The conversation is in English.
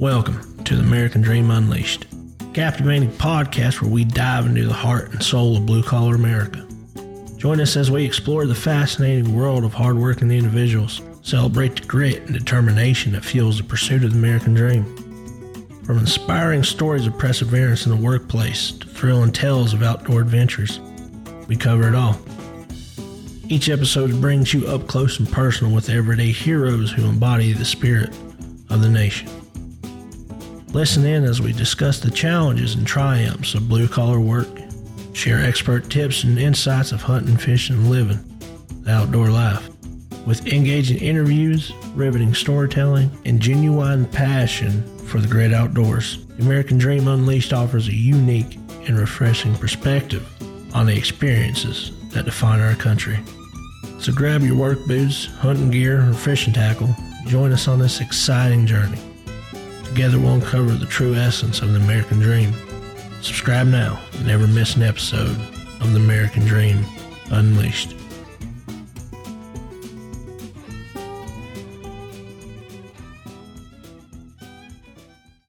Welcome to the American Dream Unleashed, captivating podcast where we dive into the heart and soul of blue collar America. Join us as we explore the fascinating world of hardworking individuals, celebrate the grit and determination that fuels the pursuit of the American dream. From inspiring stories of perseverance in the workplace to thrilling tales of outdoor adventures, we cover it all. Each episode brings you up close and personal with everyday heroes who embody the spirit of the nation. Listen in as we discuss the challenges and triumphs of blue collar work, share expert tips and insights of hunting, fishing, and living the outdoor life. With engaging interviews, riveting storytelling, and genuine passion for the great outdoors, the American Dream Unleashed offers a unique and refreshing perspective on the experiences that define our country. So grab your work boots, hunting gear, or fishing tackle. Join us on this exciting journey. Together we'll uncover the true essence of the American dream. Subscribe now and never miss an episode of the American Dream Unleashed.